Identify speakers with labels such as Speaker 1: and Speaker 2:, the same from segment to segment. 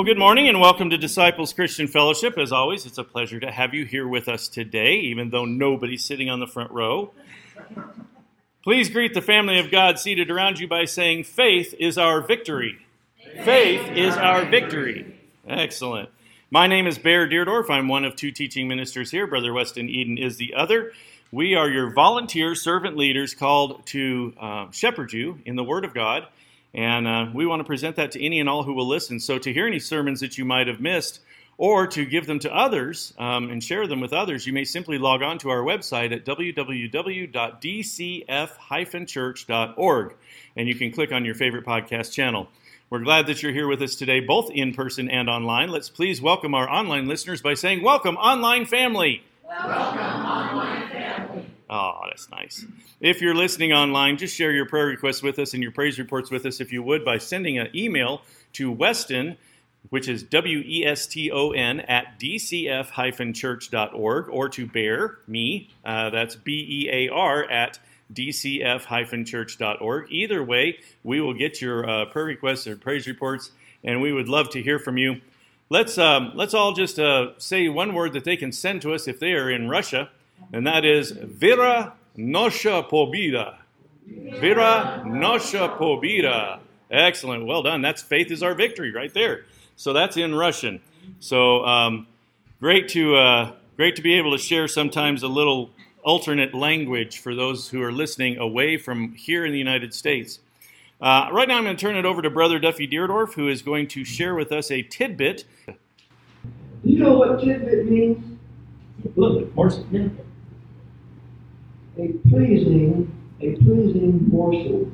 Speaker 1: Well, good morning and welcome to Disciples Christian Fellowship. As always, it's a pleasure to have you here with us today, even though nobody's sitting on the front row. Please greet the family of God seated around you by saying, Faith is our victory. Faith is our victory. Excellent. My name is Bear Deerdorf. I'm one of two teaching ministers here. Brother Weston Eden is the other. We are your volunteer servant leaders called to uh, shepherd you in the Word of God and uh, we want to present that to any and all who will listen. So, to hear any sermons that you might have missed, or to give them to others um, and share them with others, you may simply log on to our website at www.dcf-church.org, and you can click on your favorite podcast channel. We're glad that you're here with us today, both in person and online. Let's please welcome our online listeners by saying, Welcome, online family!
Speaker 2: Welcome, online family!
Speaker 1: Oh, that's nice. If you're listening online, just share your prayer requests with us and your praise reports with us, if you would, by sending an email to Weston, which is W E S T O N, at dcf church.org, or to Bear, me, uh, that's B E A R, at dcf church.org. Either way, we will get your uh, prayer requests or praise reports, and we would love to hear from you. Let's, um, let's all just uh, say one word that they can send to us if they are in Russia and that is Vira Nosha Pobida. Vira Nosha Pobida. Excellent. Well done. That's faith is our victory right there. So that's in Russian. So um, great to uh, great to be able to share sometimes a little alternate language for those who are listening away from here in the United States. Uh, right now, I'm going to turn it over to Brother Duffy Deerdorf, who is going to share with us a tidbit.
Speaker 3: You know what tidbit means?
Speaker 1: A little bit more significant
Speaker 3: a pleasing, a pleasing morsel.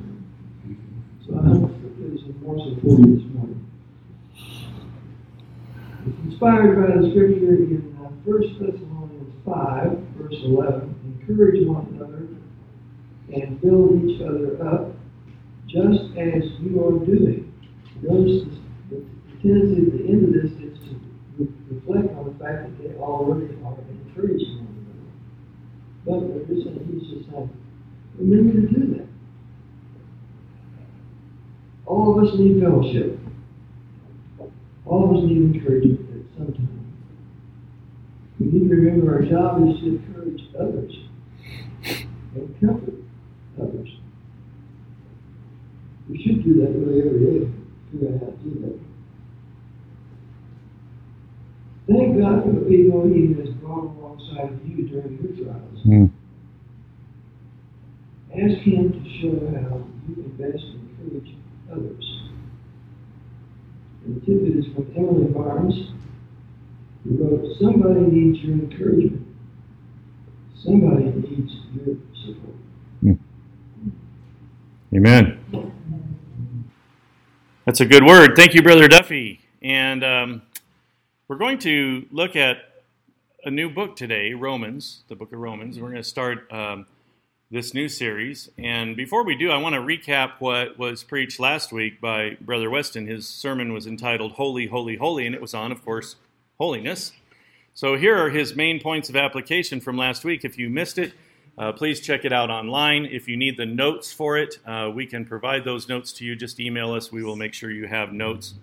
Speaker 3: So I have a pleasing morsel for you this morning. It's inspired by the scripture in uh, 1 Thessalonians 5, verse 11. Encourage one another and build each other up, just as you are doing. Notice the, the tendency at the end of this is to re- reflect on the fact that they already are encouraging but what you're he's just saying, remember to do that. All of us need fellowship. All of us need encouragement at some time. We need to remember our job is to encourage others and comfort others. We should do that really every day. Figure out how to do that. Thank God for the people He has brought alongside you during your trials. Mm. Ask Him to show how you can best encourage others. And the tidbit is from Emily Barnes, who wrote, Somebody needs your encouragement. Somebody needs your support. Mm.
Speaker 1: Amen. That's a good word. Thank you, Brother Duffy. And um, we're going to look at a new book today, Romans, the book of Romans. We're going to start um, this new series. And before we do, I want to recap what was preached last week by Brother Weston. His sermon was entitled Holy, Holy, Holy, and it was on, of course, holiness. So here are his main points of application from last week. If you missed it, uh, please check it out online. If you need the notes for it, uh, we can provide those notes to you. Just email us. We will make sure you have notes.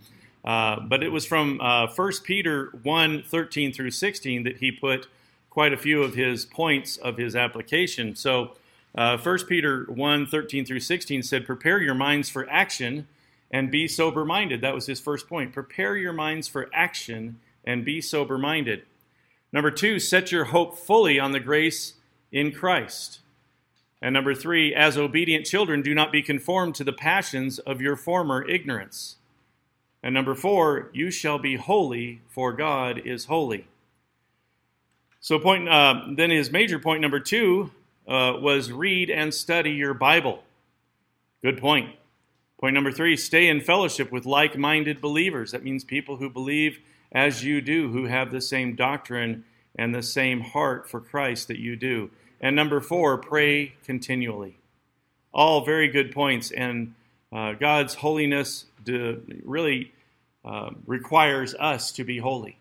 Speaker 1: Uh, but it was from uh, 1 Peter 1 13 through 16 that he put quite a few of his points of his application. So, uh, 1 Peter 1 13 through 16 said, Prepare your minds for action and be sober minded. That was his first point. Prepare your minds for action and be sober minded. Number two, set your hope fully on the grace in Christ. And number three, as obedient children, do not be conformed to the passions of your former ignorance. And number four, you shall be holy, for God is holy. So, point uh, then his major point number two uh, was read and study your Bible. Good point. Point number three, stay in fellowship with like minded believers. That means people who believe as you do, who have the same doctrine and the same heart for Christ that you do. And number four, pray continually. All very good points. And uh, God's holiness really uh, requires us to be holy.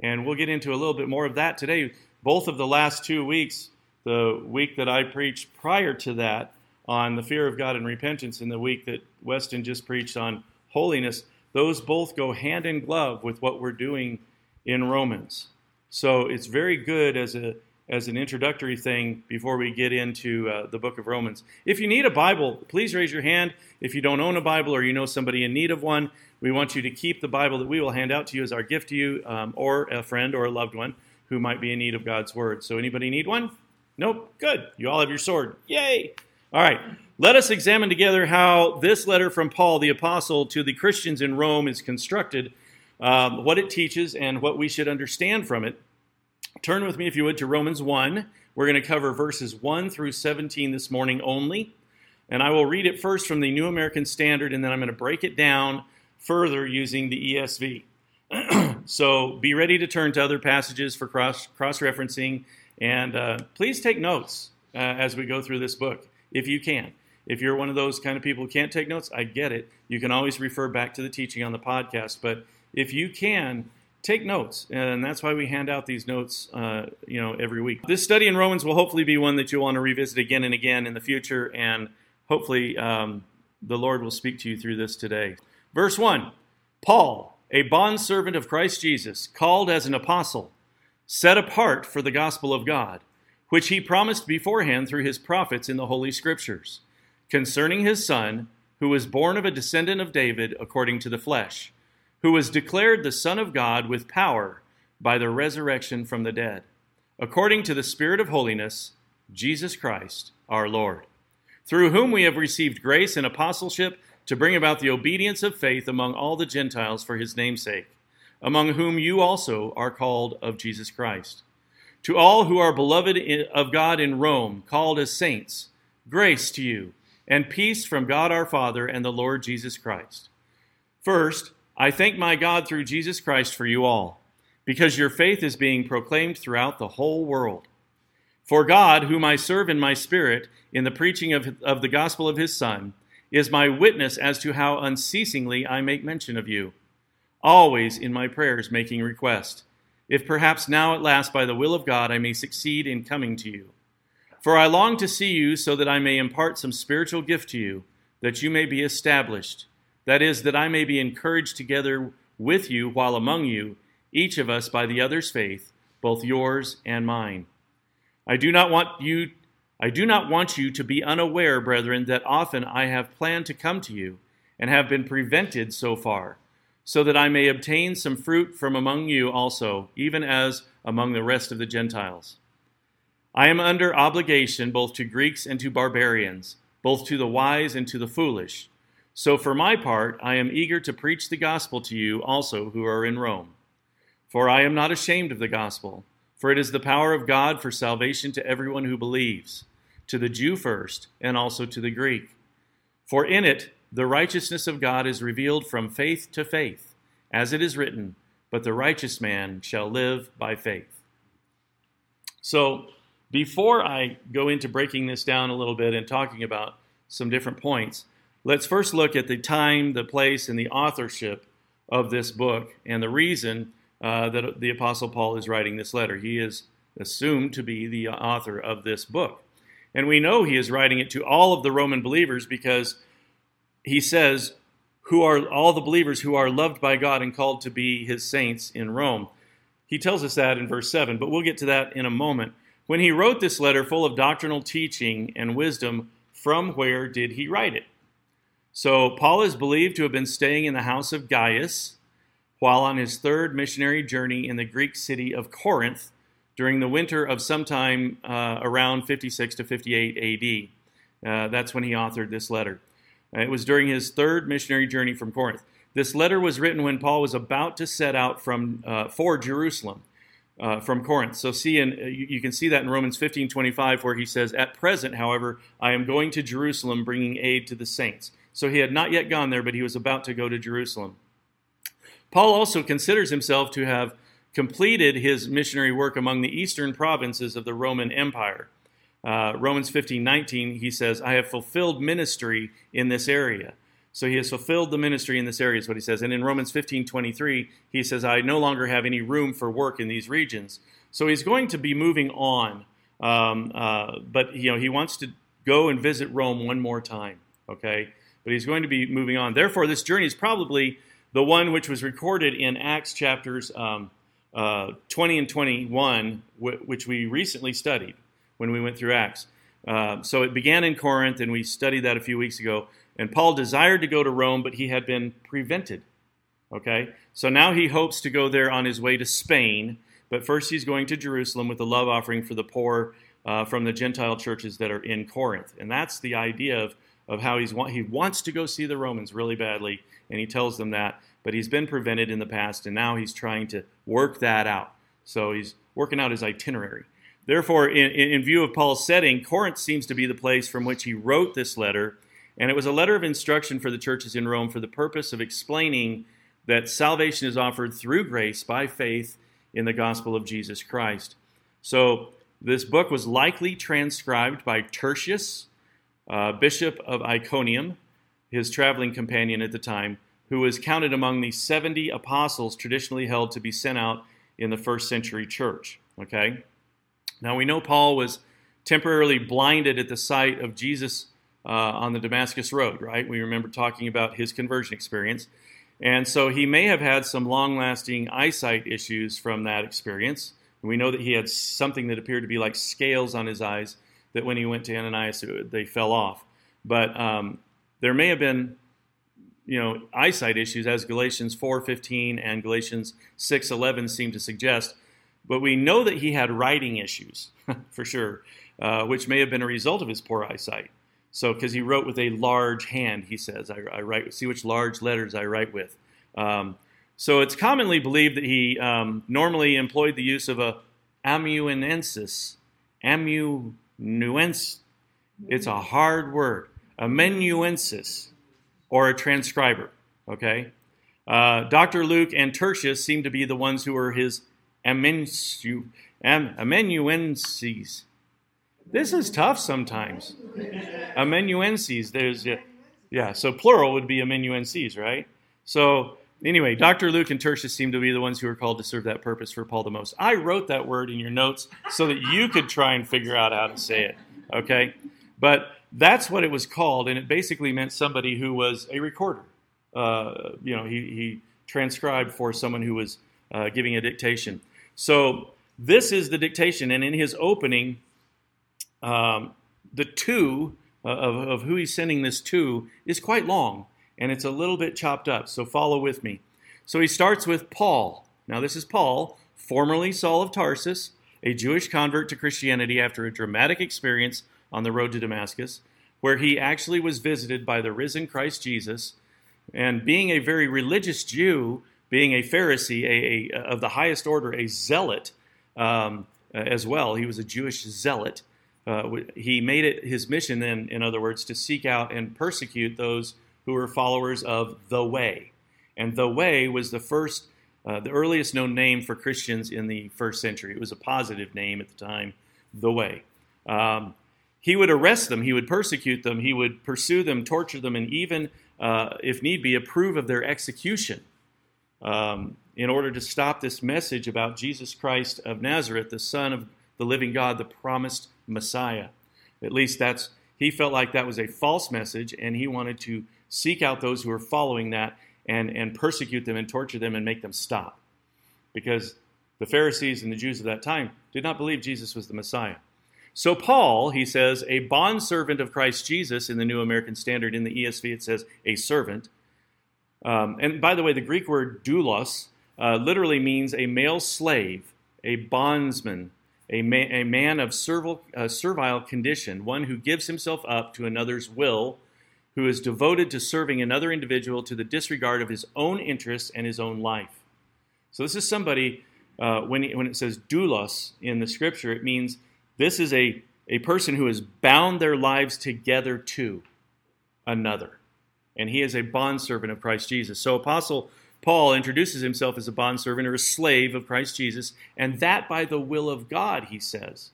Speaker 1: And we'll get into a little bit more of that today. Both of the last two weeks, the week that I preached prior to that on the fear of God and repentance, and the week that Weston just preached on holiness, those both go hand in glove with what we're doing in Romans. So it's very good as a as an introductory thing before we get into uh, the book of Romans. If you need a Bible, please raise your hand. If you don't own a Bible or you know somebody in need of one, we want you to keep the Bible that we will hand out to you as our gift to you, um, or a friend or a loved one who might be in need of God's word. So, anybody need one? Nope. Good. You all have your sword. Yay! All right. Let us examine together how this letter from Paul the Apostle to the Christians in Rome is constructed, um, what it teaches, and what we should understand from it. Turn with me, if you would, to Romans 1. We're going to cover verses 1 through 17 this morning only. And I will read it first from the New American Standard, and then I'm going to break it down further using the ESV. so be ready to turn to other passages for cross referencing, and uh, please take notes uh, as we go through this book if you can. If you're one of those kind of people who can't take notes, I get it. You can always refer back to the teaching on the podcast, but if you can, take notes, and that's why we hand out these notes, uh, you know, every week. This study in Romans will hopefully be one that you'll want to revisit again and again in the future, and hopefully um, the Lord will speak to you through this today. Verse one: Paul, a bondservant of Christ Jesus, called as an apostle, set apart for the gospel of God, which he promised beforehand through his prophets in the Holy Scriptures, concerning his Son, who was born of a descendant of David according to the flesh who was declared the Son of God with power by the resurrection from the dead, according to the Spirit of holiness, Jesus Christ, our Lord, through whom we have received grace and apostleship to bring about the obedience of faith among all the Gentiles for his name's sake, among whom you also are called of Jesus Christ. To all who are beloved of God in Rome, called as saints, grace to you, and peace from God our Father and the Lord Jesus Christ. First, I thank my God through Jesus Christ for you all, because your faith is being proclaimed throughout the whole world. For God, whom I serve in my spirit in the preaching of, of the gospel of his Son, is my witness as to how unceasingly I make mention of you, always in my prayers making request, if perhaps now at last by the will of God I may succeed in coming to you. For I long to see you so that I may impart some spiritual gift to you, that you may be established that is, that I may be encouraged together with you while among you, each of us by the other's faith, both yours and mine. I do not want you I do not want you to be unaware, brethren, that often I have planned to come to you and have been prevented so far, so that I may obtain some fruit from among you also, even as among the rest of the Gentiles. I am under obligation both to Greeks and to barbarians, both to the wise and to the foolish. So, for my part, I am eager to preach the gospel to you also who are in Rome. For I am not ashamed of the gospel, for it is the power of God for salvation to everyone who believes, to the Jew first, and also to the Greek. For in it the righteousness of God is revealed from faith to faith, as it is written, But the righteous man shall live by faith. So, before I go into breaking this down a little bit and talking about some different points, Let's first look at the time, the place, and the authorship of this book and the reason uh, that the Apostle Paul is writing this letter. He is assumed to be the author of this book. And we know he is writing it to all of the Roman believers because he says, who are all the believers who are loved by God and called to be his saints in Rome. He tells us that in verse 7, but we'll get to that in a moment. When he wrote this letter full of doctrinal teaching and wisdom, from where did he write it? So, Paul is believed to have been staying in the house of Gaius while on his third missionary journey in the Greek city of Corinth during the winter of sometime uh, around 56 to 58 AD. Uh, that's when he authored this letter. It was during his third missionary journey from Corinth. This letter was written when Paul was about to set out from uh, for Jerusalem. Uh, from Corinth. So see, in, uh, you, you, can see that in Romans 15, 25, where he says, At present, however, I am going to Jerusalem, bringing aid to the saints. So he had not yet gone there, but he was about to go to Jerusalem. Paul also considers himself to have completed his missionary work among the eastern provinces of the Roman Empire. Uh, Romans 15 19, he says, I have fulfilled ministry in this area. So he has fulfilled the ministry in this area, is what he says. And in Romans 15 23, he says, I no longer have any room for work in these regions. So he's going to be moving on. Um, uh, but you know, he wants to go and visit Rome one more time. Okay? But he's going to be moving on. Therefore, this journey is probably the one which was recorded in Acts chapters um, uh, 20 and 21, which we recently studied when we went through Acts. Uh, so it began in Corinth, and we studied that a few weeks ago. And Paul desired to go to Rome, but he had been prevented. Okay? So now he hopes to go there on his way to Spain, but first he's going to Jerusalem with a love offering for the poor uh, from the Gentile churches that are in Corinth. And that's the idea of, of how he's he wants to go see the Romans really badly, and he tells them that, but he's been prevented in the past, and now he's trying to work that out. So he's working out his itinerary. Therefore, in, in view of Paul's setting, Corinth seems to be the place from which he wrote this letter, and it was a letter of instruction for the churches in Rome for the purpose of explaining that salvation is offered through grace by faith in the gospel of Jesus Christ. So, this book was likely transcribed by Tertius, uh, bishop of Iconium, his traveling companion at the time, who was counted among the 70 apostles traditionally held to be sent out in the first century church. Okay? Now we know Paul was temporarily blinded at the sight of Jesus uh, on the Damascus Road, right? We remember talking about his conversion experience. And so he may have had some long lasting eyesight issues from that experience. We know that he had something that appeared to be like scales on his eyes that when he went to Ananias, they fell off. But um, there may have been you know eyesight issues as galatians 4.15 and galatians 6.11 seem to suggest but we know that he had writing issues, for sure, uh, which may have been a result of his poor eyesight. So, because he wrote with a large hand, he says, I, I, write, see which large letters I write with. Um, so, it's commonly believed that he um, normally employed the use of a amanuensis. Amanuensis. It's a hard word. Amanuensis, or a transcriber. Okay? Uh, Dr. Luke and Tertius seem to be the ones who were his Amensu, am. This is tough sometimes. Amanuenses. There's, yeah, so plural would be amanuenses, right? So anyway, Dr. Luke and Tertius seem to be the ones who are called to serve that purpose for Paul the most. I wrote that word in your notes so that you could try and figure out how to say it, okay? But that's what it was called, and it basically meant somebody who was a recorder. Uh, you know, he, he transcribed for someone who was uh, giving a dictation. So this is the dictation, and in his opening, um, the to uh, of, of who he's sending this to is quite long, and it's a little bit chopped up. So follow with me. So he starts with Paul. Now this is Paul, formerly Saul of Tarsus, a Jewish convert to Christianity after a dramatic experience on the road to Damascus, where he actually was visited by the risen Christ Jesus. And being a very religious Jew, being a Pharisee, a, a of the highest order, a zealot um, as well. He was a Jewish zealot. Uh, he made it his mission, then, in other words, to seek out and persecute those who were followers of the Way. And the Way was the first, uh, the earliest known name for Christians in the first century. It was a positive name at the time, the Way. Um, he would arrest them, he would persecute them, he would pursue them, torture them, and even, uh, if need be, approve of their execution um, in order to stop this message about Jesus Christ of Nazareth, the Son of the living God, the promised Messiah. At least that's he felt like that was a false message, and he wanted to seek out those who are following that and, and persecute them and torture them and make them stop. Because the Pharisees and the Jews of that time did not believe Jesus was the Messiah. So, Paul, he says, a bondservant of Christ Jesus in the New American Standard, in the ESV it says a servant, um, and by the way, the Greek word doulos uh, literally means a male slave, a bondsman, a, ma- a man of servile, uh, servile condition, one who gives himself up to another's will, who is devoted to serving another individual to the disregard of his own interests and his own life. So, this is somebody, uh, when, he, when it says doulos in the scripture, it means this is a, a person who has bound their lives together to another and he is a bondservant of Christ Jesus. So, Apostle Paul introduces himself as a bondservant or a slave of Christ Jesus, and that by the will of God, he says.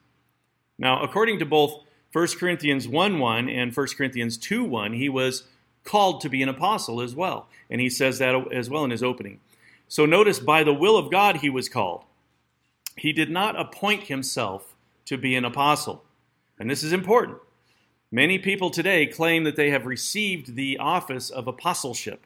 Speaker 1: Now, according to both 1 Corinthians 1 1 and 1 Corinthians 2 1, he was called to be an apostle as well. And he says that as well in his opening. So, notice by the will of God, he was called. He did not appoint himself to be an apostle. And this is important. Many people today claim that they have received the office of apostleship,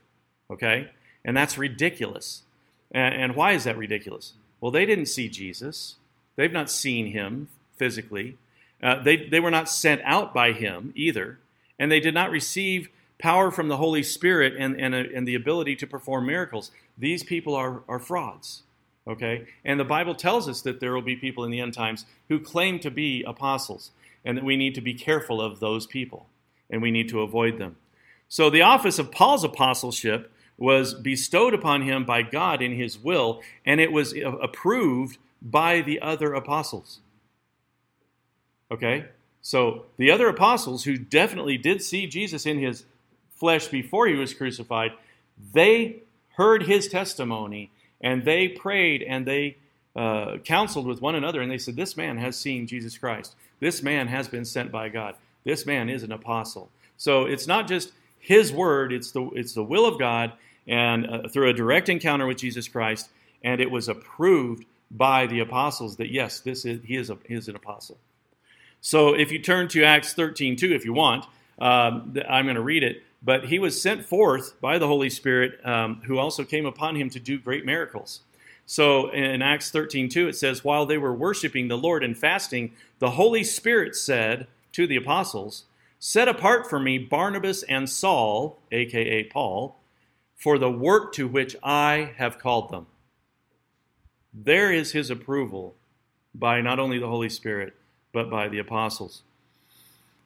Speaker 1: okay? And that's ridiculous. And, why is that ridiculous? Well, they didn't see Jesus, they've not seen him physically. Uh, they, they were not sent out by him either, and they did not receive power from the Holy Spirit and, and, uh, and the ability to perform miracles. These people are, are frauds. Okay? And the Bible tells us that there will be people in the end times who claim to be apostles, and that we need to be careful of those people, and we need to avoid them. So the office of Paul's apostleship was bestowed upon him by God in his will, and it was approved by the other apostles. Okay? So the other apostles who definitely did see Jesus in his flesh before he was crucified, they heard his testimony and they prayed and they uh, counseled with one another and they said, This man has seen Jesus Christ. This man has been sent by God. This man is an apostle. So it's not just his word, it's the, it's the will of God and uh, through a direct encounter with Jesus Christ, and it was approved by the apostles that yes, this is he is, a, he is an apostle. So if you turn to Acts 13 2, if you want, um, I'm going to read it. But he was sent forth by the Holy Spirit, um, who also came upon him to do great miracles. So in Acts 13 2, it says, While they were worshiping the Lord and fasting, the Holy Spirit said to the apostles, Set apart for me Barnabas and Saul, aka Paul, for the work to which I have called them. There is his approval by not only the Holy Spirit, but by the apostles.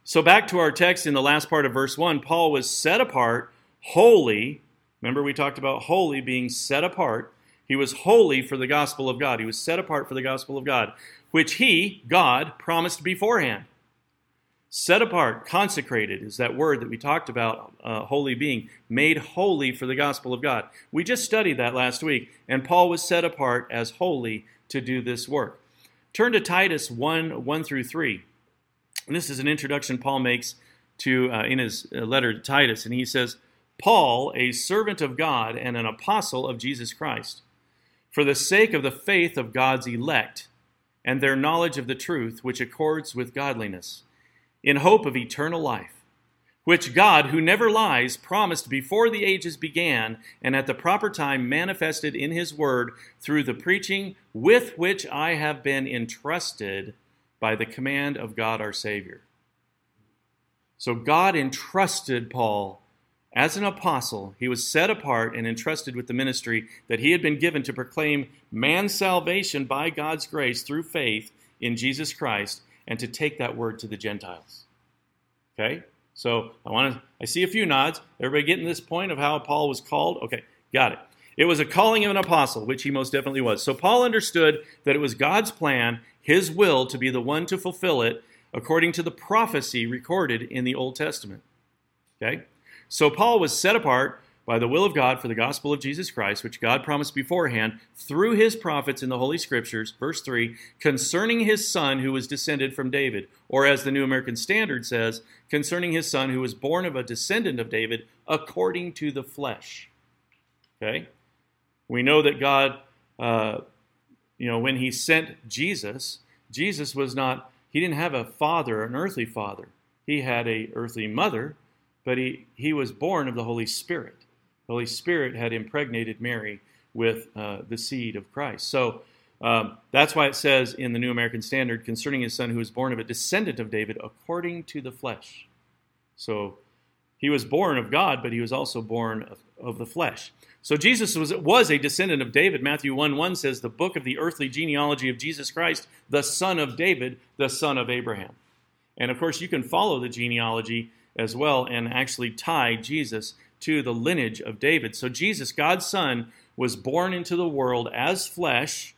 Speaker 1: So, back to our text in the last part of verse 1, Paul was set apart, holy. Remember, we talked about holy being set apart. He was holy for the gospel of God. He was set apart for the gospel of God, which he, God, promised beforehand. Set apart, consecrated is that word that we talked about, uh, holy being, made holy for the gospel of God. We just studied that last week, and Paul was set apart as holy to do this work. Turn to Titus 1 1 through 3. And this is an introduction Paul makes to uh, in his uh, letter to Titus, and he says, Paul, a servant of God and an apostle of Jesus Christ, for the sake of the faith of God's elect and their knowledge of the truth which accords with godliness, in hope of eternal life which God, who never lies, promised before the ages began, and at the proper time manifested in his word through the preaching with which I have been entrusted by the command of God our Savior. So God entrusted Paul as an apostle. He was set apart and entrusted with the ministry that he had been given to proclaim man's salvation by God's grace through faith in Jesus Christ and to take that word to the Gentiles. Okay? So I want to, I see a few nods. Everybody getting this point of how Paul was called? Okay, got it. It was a calling of an apostle, which he most definitely was. So Paul understood that it was God's plan, his will, to be the one to fulfill it according to the prophecy recorded in the Old Testament. Okay? So Paul was set apart by the will of God for the gospel of Jesus Christ, which God promised beforehand through his prophets in the Holy Scriptures, verse 3, concerning his son who was descended from David, or as the New American Standard says, concerning his son who was born of a descendant of David according to the flesh. Okay? We know that God, uh, you know, when he sent Jesus, Jesus was not, he didn't have a father, an earthly father. He had a earthly mother, but he, he was born of the Holy Spirit. The Holy Spirit had impregnated Mary with uh, the seed of Christ. So um, that's why it says in the New American Standard concerning his son who was born of a descendant of David according to the flesh. So he was born of God, but he was also born of, of the flesh. So Jesus was, was a descendant of David. Matthew 1 1 says, The book of the earthly genealogy of Jesus Christ, the son of David, the son of Abraham. And of course, you can follow the genealogy as well and actually tie Jesus to the lineage of David. So Jesus, God's Son, was born into the world as flesh,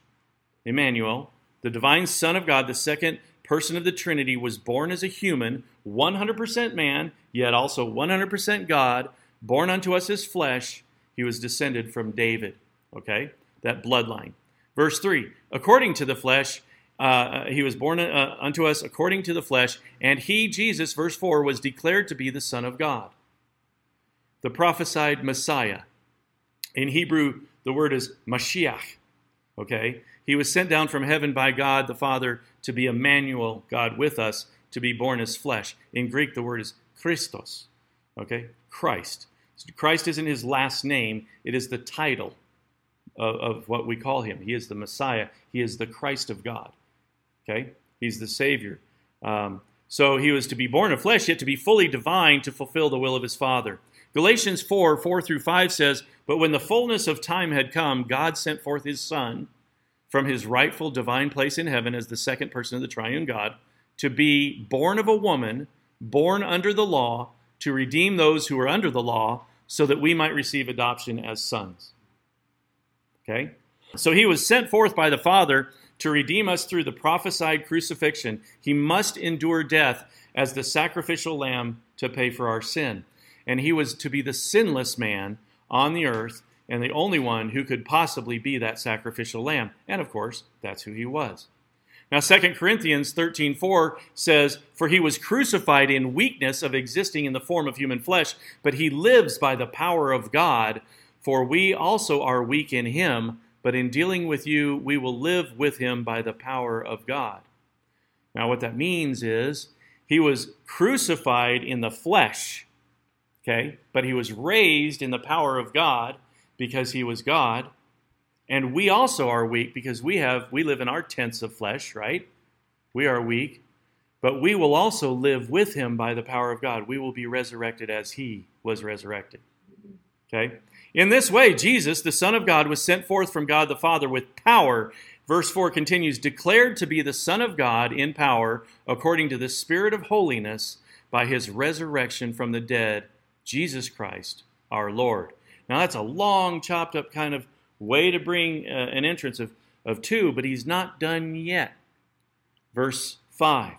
Speaker 1: Emmanuel, the divine Son of God, the second person of the Trinity, was born as a human, 100% man, yet also 100% God, born unto us as flesh. He was descended from David, okay? That bloodline. Verse 3 According to the flesh, uh, he was born uh, unto us according to the flesh, and he, Jesus, verse 4, was declared to be the Son of God the prophesied Messiah. In Hebrew, the word is Mashiach. Okay? He was sent down from heaven by God the Father to be Emmanuel, God with us, to be born as flesh. In Greek, the word is Christos. Okay? Christ. Christ isn't his last name, it is the title of, of what we call him. He is the Messiah, he is the Christ of God. Okay? He's the Savior. Um, so he was to be born of flesh, yet to be fully divine to fulfill the will of his Father. Galatians 4 4 through 5 says, But when the fullness of time had come, God sent forth his Son from his rightful divine place in heaven as the second person of the triune God to be born of a woman, born under the law, to redeem those who are under the law, so that we might receive adoption as sons. Okay? So he was sent forth by the Father to redeem us through the prophesied crucifixion. He must endure death as the sacrificial lamb to pay for our sin. And he was to be the sinless man on the earth and the only one who could possibly be that sacrificial lamb. And of course, that's who he was. Now 2 Corinthians 13:4 says, "For he was crucified in weakness of existing in the form of human flesh, but he lives by the power of God, for we also are weak in him, but in dealing with you we will live with him by the power of God." Now what that means is he was crucified in the flesh, okay? But he was raised in the power of God because he was God and we also are weak because we have we live in our tents of flesh, right? We are weak, but we will also live with him by the power of God. We will be resurrected as he was resurrected. Okay? In this way, Jesus, the Son of God, was sent forth from God the Father with power. Verse 4 continues, declared to be the Son of God in power, according to the Spirit of holiness, by his resurrection from the dead, Jesus Christ, our Lord. Now, that's a long, chopped up kind of way to bring uh, an entrance of, of two, but he's not done yet. Verse 5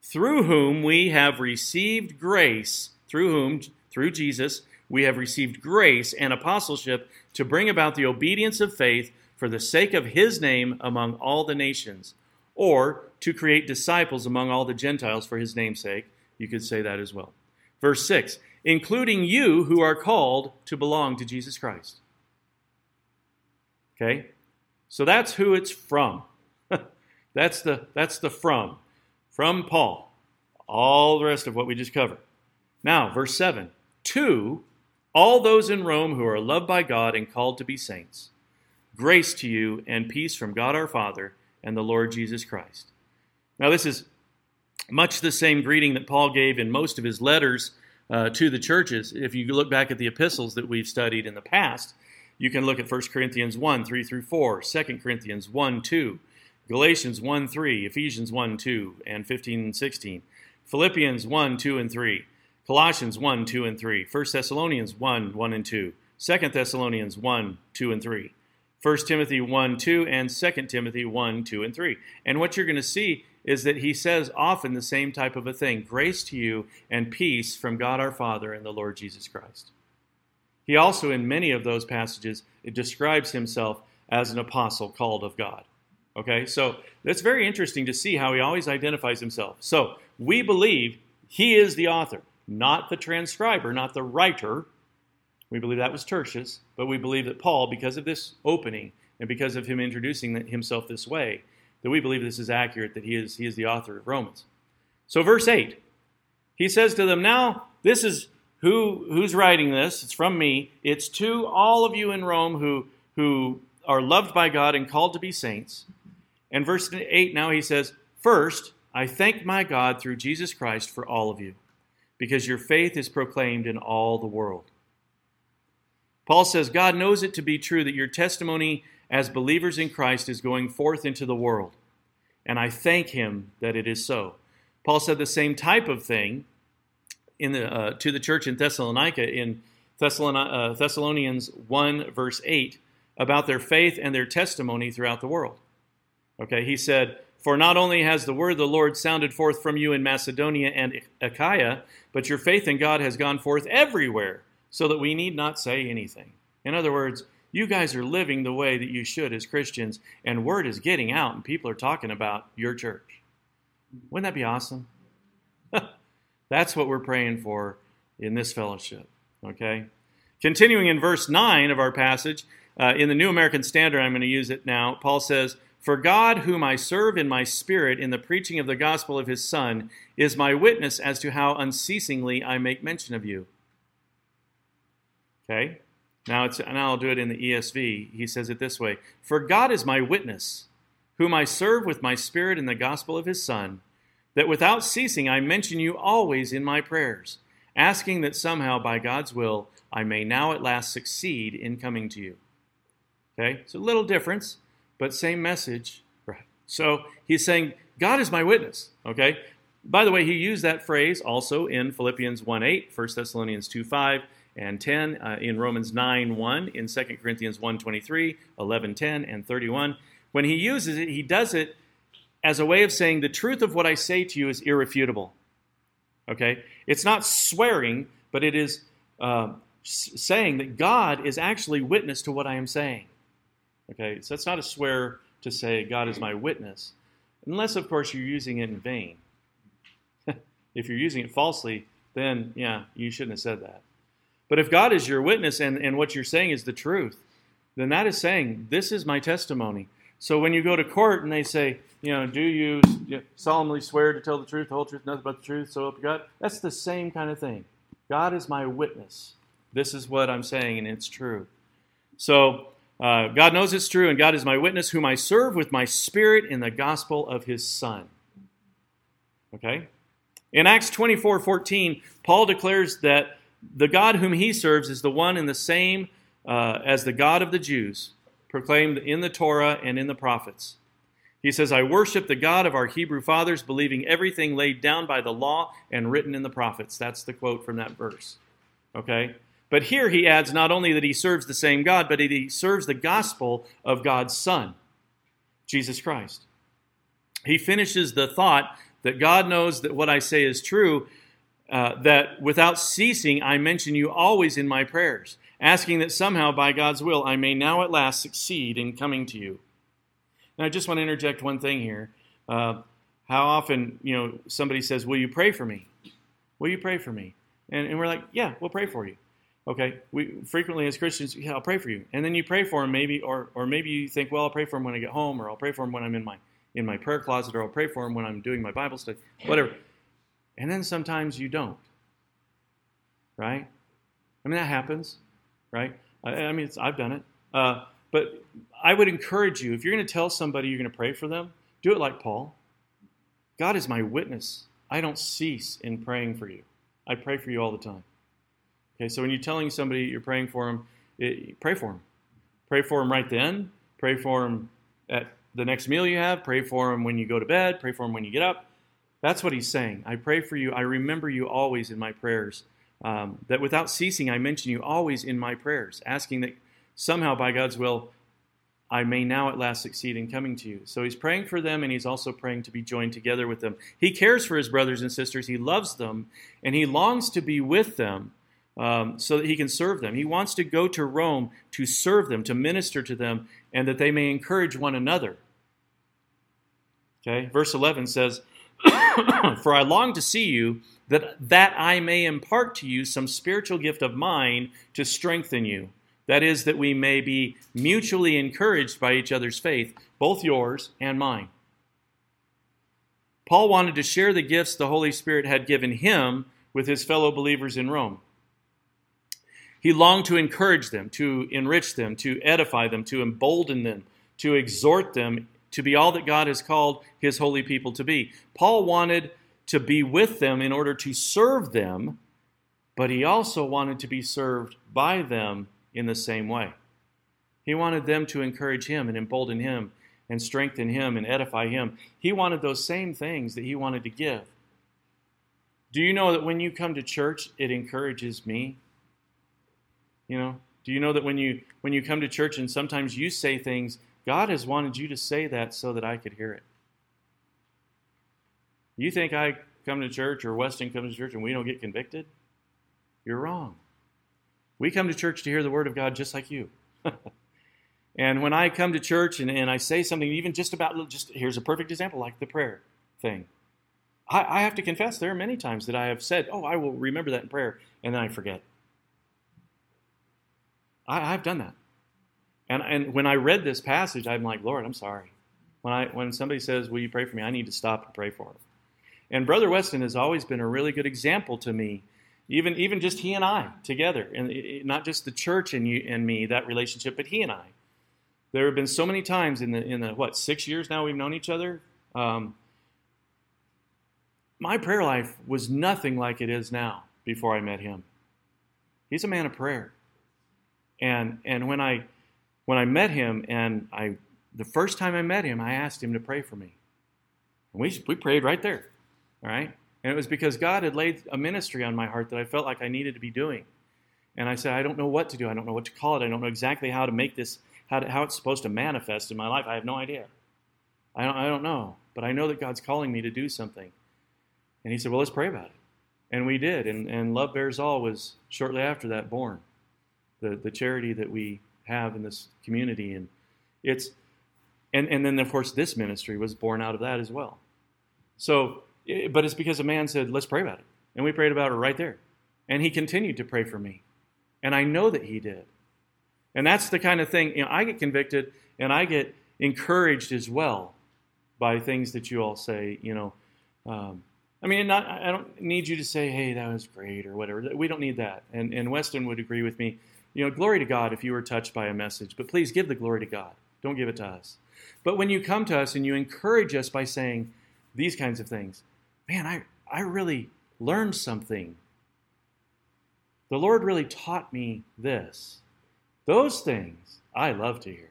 Speaker 1: Through whom we have received grace, through whom, through Jesus, we have received grace and apostleship to bring about the obedience of faith for the sake of his name among all the nations, or to create disciples among all the Gentiles for his name's sake. You could say that as well. Verse 6 including you who are called to belong to Jesus Christ. Okay? So that's who it's from. that's the that's the from. From Paul. All the rest of what we just covered. Now, verse 7. To all those in Rome who are loved by God and called to be saints. Grace to you and peace from God our Father and the Lord Jesus Christ. Now, this is much the same greeting that Paul gave in most of his letters uh, to the churches. If you look back at the epistles that we've studied in the past, you can look at 1 Corinthians 1, 3 through 4, 2 Corinthians 1, 2, Galatians 1, 3, Ephesians 1, 2, and 15 and 16, Philippians 1, 2, and 3, Colossians 1, 2, and 3, 1 Thessalonians 1, 1 and 2, 2 Thessalonians 1, 2, and 3, 1 Timothy 1, 2, and 2 Timothy 1, 2, and 3. And what you're going to see is that he says often the same type of a thing grace to you and peace from God our Father and the Lord Jesus Christ. He also, in many of those passages, describes himself as an apostle called of God. Okay, so that's very interesting to see how he always identifies himself. So we believe he is the author, not the transcriber, not the writer. We believe that was Tertius, but we believe that Paul, because of this opening and because of him introducing himself this way, that we believe this is accurate, that he is, he is the author of Romans. So, verse 8, he says to them, Now, this is who who's writing this? It's from me. It's to all of you in Rome who who are loved by God and called to be saints. And verse 8 now he says, First, I thank my God through Jesus Christ for all of you, because your faith is proclaimed in all the world. Paul says, God knows it to be true that your testimony as believers in Christ is going forth into the world. And I thank him that it is so. Paul said the same type of thing in the, uh, to the church in Thessalonica in uh, Thessalonians 1, verse 8, about their faith and their testimony throughout the world. Okay, he said, For not only has the word of the Lord sounded forth from you in Macedonia and Achaia, but your faith in God has gone forth everywhere, so that we need not say anything. In other words, you guys are living the way that you should as Christians, and word is getting out, and people are talking about your church. Wouldn't that be awesome? That's what we're praying for in this fellowship. Okay? Continuing in verse 9 of our passage, uh, in the New American Standard, I'm going to use it now. Paul says, For God, whom I serve in my spirit in the preaching of the gospel of his Son, is my witness as to how unceasingly I make mention of you. Okay? Now, it's, now I'll do it in the ESV. He says it this way For God is my witness, whom I serve with my spirit in the gospel of his Son, that without ceasing I mention you always in my prayers, asking that somehow by God's will I may now at last succeed in coming to you. Okay? So a little difference, but same message. Right. So he's saying, God is my witness. Okay? By the way, he used that phrase also in Philippians 1 8, 1 Thessalonians 2 5, and 10, uh, in Romans 9 1, in 2 Corinthians 1 23, 11 10, and 31. When he uses it, he does it as a way of saying the truth of what I say to you is irrefutable. Okay? It's not swearing, but it is uh, saying that God is actually witness to what I am saying. Okay? So it's not a swear to say God is my witness, unless, of course, you're using it in vain. if you're using it falsely, then yeah, you shouldn't have said that. But if God is your witness and, and what you're saying is the truth, then that is saying, This is my testimony. So when you go to court and they say, you know, do you solemnly swear to tell the truth, the whole truth, nothing but the truth, so help you God? That's the same kind of thing. God is my witness. This is what I'm saying, and it's true. So uh, God knows it's true, and God is my witness, whom I serve with my spirit in the gospel of his Son. Okay? In Acts 24 14, Paul declares that the God whom he serves is the one and the same uh, as the God of the Jews, proclaimed in the Torah and in the prophets. He says, I worship the God of our Hebrew fathers, believing everything laid down by the law and written in the prophets. That's the quote from that verse. Okay? But here he adds not only that he serves the same God, but he serves the gospel of God's Son, Jesus Christ. He finishes the thought that God knows that what I say is true, uh, that without ceasing I mention you always in my prayers, asking that somehow by God's will I may now at last succeed in coming to you. Now, I just want to interject one thing here. Uh, how often, you know, somebody says, Will you pray for me? Will you pray for me? And, and we're like, Yeah, we'll pray for you. Okay, we frequently as Christians, yeah, I'll pray for you, and then you pray for him, maybe, or or maybe you think, well, I'll pray for him when I get home, or I'll pray for him when I'm in my in my prayer closet, or I'll pray for him when I'm doing my Bible study, whatever. And then sometimes you don't, right? I mean that happens, right? I, I mean, I've done it, uh, but I would encourage you if you're going to tell somebody you're going to pray for them, do it like Paul. God is my witness. I don't cease in praying for you. I pray for you all the time. Okay, so when you're telling somebody you're praying for them, it, pray for them. Pray for them right then. Pray for them at the next meal you have. Pray for them when you go to bed. Pray for them when you get up. That's what he's saying. I pray for you. I remember you always in my prayers. Um, that without ceasing, I mention you always in my prayers, asking that somehow by God's will, I may now at last succeed in coming to you. So he's praying for them and he's also praying to be joined together with them. He cares for his brothers and sisters, he loves them, and he longs to be with them um, so that he can serve them. He wants to go to Rome to serve them, to minister to them, and that they may encourage one another. Okay, verse 11 says, For I long to see you, that, that I may impart to you some spiritual gift of mine to strengthen you. That is, that we may be mutually encouraged by each other's faith, both yours and mine. Paul wanted to share the gifts the Holy Spirit had given him with his fellow believers in Rome. He longed to encourage them, to enrich them, to edify them, to embolden them, to exhort them to be all that God has called his holy people to be. Paul wanted to be with them in order to serve them, but he also wanted to be served by them in the same way. He wanted them to encourage him and embolden him and strengthen him and edify him. He wanted those same things that he wanted to give. Do you know that when you come to church, it encourages me? You know, do you know that when you when you come to church and sometimes you say things, God has wanted you to say that so that I could hear it. You think I come to church or Weston comes to church and we don't get convicted? You're wrong. We come to church to hear the word of God just like you. and when I come to church and, and I say something, even just about, just here's a perfect example, like the prayer thing. I, I have to confess, there are many times that I have said, Oh, I will remember that in prayer, and then I forget. I, have done that. And, and when I read this passage, I'm like, Lord, I'm sorry. When, I, when somebody says, Will you pray for me? I need to stop and pray for them. And Brother Weston has always been a really good example to me even even just he and I together, and it, not just the church and you and me, that relationship, but he and I. There have been so many times in the in the what six years now we've known each other. Um, my prayer life was nothing like it is now before I met him. He's a man of prayer, and and when I when I met him and I the first time I met him, I asked him to pray for me. And we we prayed right there, all right. And it was because God had laid a ministry on my heart that I felt like I needed to be doing. And I said, I don't know what to do. I don't know what to call it. I don't know exactly how to make this, how, to, how it's supposed to manifest in my life. I have no idea. I don't, I don't know. But I know that God's calling me to do something. And he said, Well, let's pray about it. And we did. And, and Love Bears All was shortly after that born, the, the charity that we have in this community. And it's, and, and then, of course, this ministry was born out of that as well. So but it's because a man said, let's pray about it. And we prayed about it right there. And he continued to pray for me. And I know that he did. And that's the kind of thing, you know, I get convicted and I get encouraged as well by things that you all say, you know. Um, I mean, not, I don't need you to say, hey, that was great or whatever. We don't need that. And, and Weston would agree with me. You know, glory to God if you were touched by a message, but please give the glory to God. Don't give it to us. But when you come to us and you encourage us by saying these kinds of things, man, I, I really learned something. The Lord really taught me this. Those things I love to hear.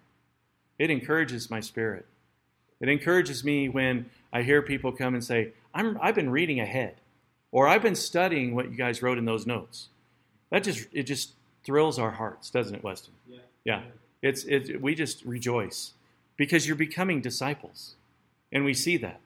Speaker 1: It encourages my spirit. It encourages me when I hear people come and say, I'm, I've been reading ahead, or I've been studying what you guys wrote in those notes. That just it just thrills our hearts, doesn't it, Weston?
Speaker 4: Yeah.
Speaker 1: Yeah. It's it, we just rejoice because you're becoming disciples, and we see that.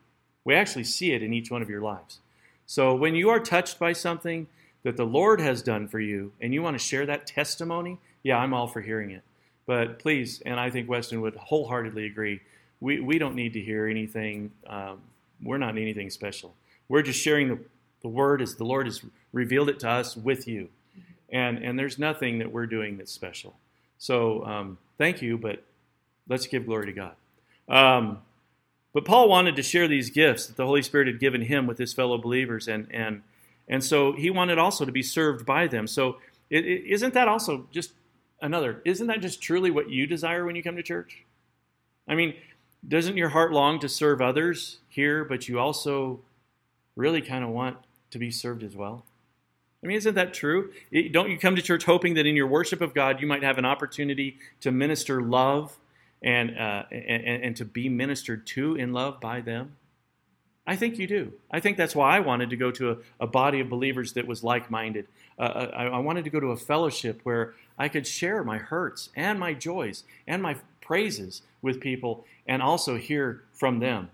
Speaker 1: We actually see it in each one of your lives. So when you are touched by something that the Lord has done for you and you want to share that testimony, yeah, I'm all for hearing it. But please, and I think Weston would wholeheartedly agree, we, we don't need to hear anything. Um, we're not anything special. We're just sharing the, the word as the Lord has revealed it to us with you. And, and there's nothing that we're doing that's special. So um, thank you, but let's give glory to God. Um, but Paul wanted to share these gifts that the Holy Spirit had given him with his fellow believers, and and and so he wanted also to be served by them. So is not that also just another? Isn't that just truly what you desire when you come to church? I mean, doesn't your heart long to serve others here, but you also really kind of want to be served as well? I mean, isn't that true? Don't you come to church hoping that in your worship of God you might have an opportunity to minister love and, uh, and, and to be ministered to in love by them? I think you do. I think that's why I wanted to go to a, a body of believers that was like minded. Uh, uh, I, I, wanted to go to a fellowship where I could share my hurts and my joys and my praises with people and also hear from them.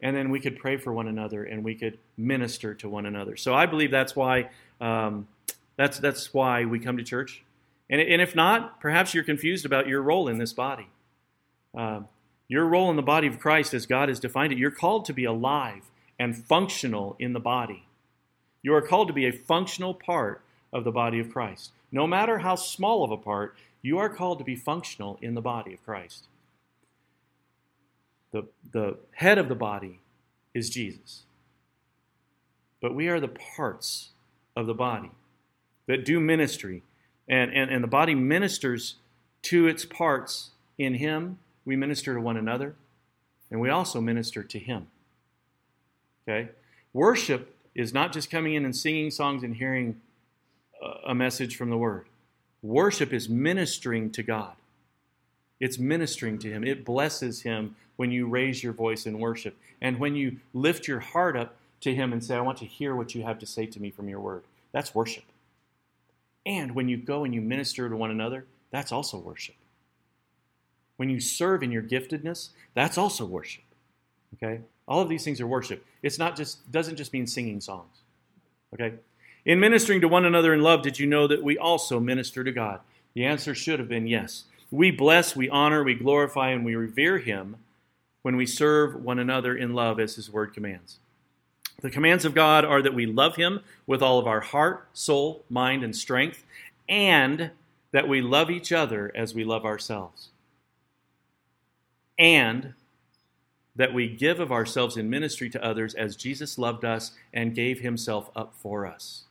Speaker 1: And then we could pray for one another and we could minister to one another. So I believe that's why, um, that's, that's why we come to church. And, and if not, perhaps you're confused about your role in this body. Uh, your role in the body of Christ, as God has defined it, you're called to be alive and functional in the body. You are called to be a functional part of the body of Christ. No matter how small of a part, you are called to be functional in the body of Christ. The, the head of the body is Jesus. But we are the parts of the body that do ministry. And, and, and the body ministers to its parts in Him we minister to one another, and we also minister to Him. Okay? Worship is not just coming in and singing songs and hearing a message from the Word. Worship is ministering to God. It's ministering to Him. It blesses Him when you raise your voice in worship. And when you lift your heart up to Him and say, I want to hear what you have to say to me from your Word. That's worship. And when you go and you minister to one another, that's also worship. When you serve in your giftedness, that's also worship. Okay? All of these things are worship. It's not just doesn't just mean singing songs. Okay? In ministering to one another in love, did you know that we also minister to God? The answer should have been yes. We bless, we honor, we glorify, and we revere Him when we serve one another in love as His Word commands. The commands of God are that we love Him with all of our heart, soul, mind, and strength, and that we love each other as we love ourselves and that we give of ourselves in ministry to others as Jesus loved us and gave himself up for us.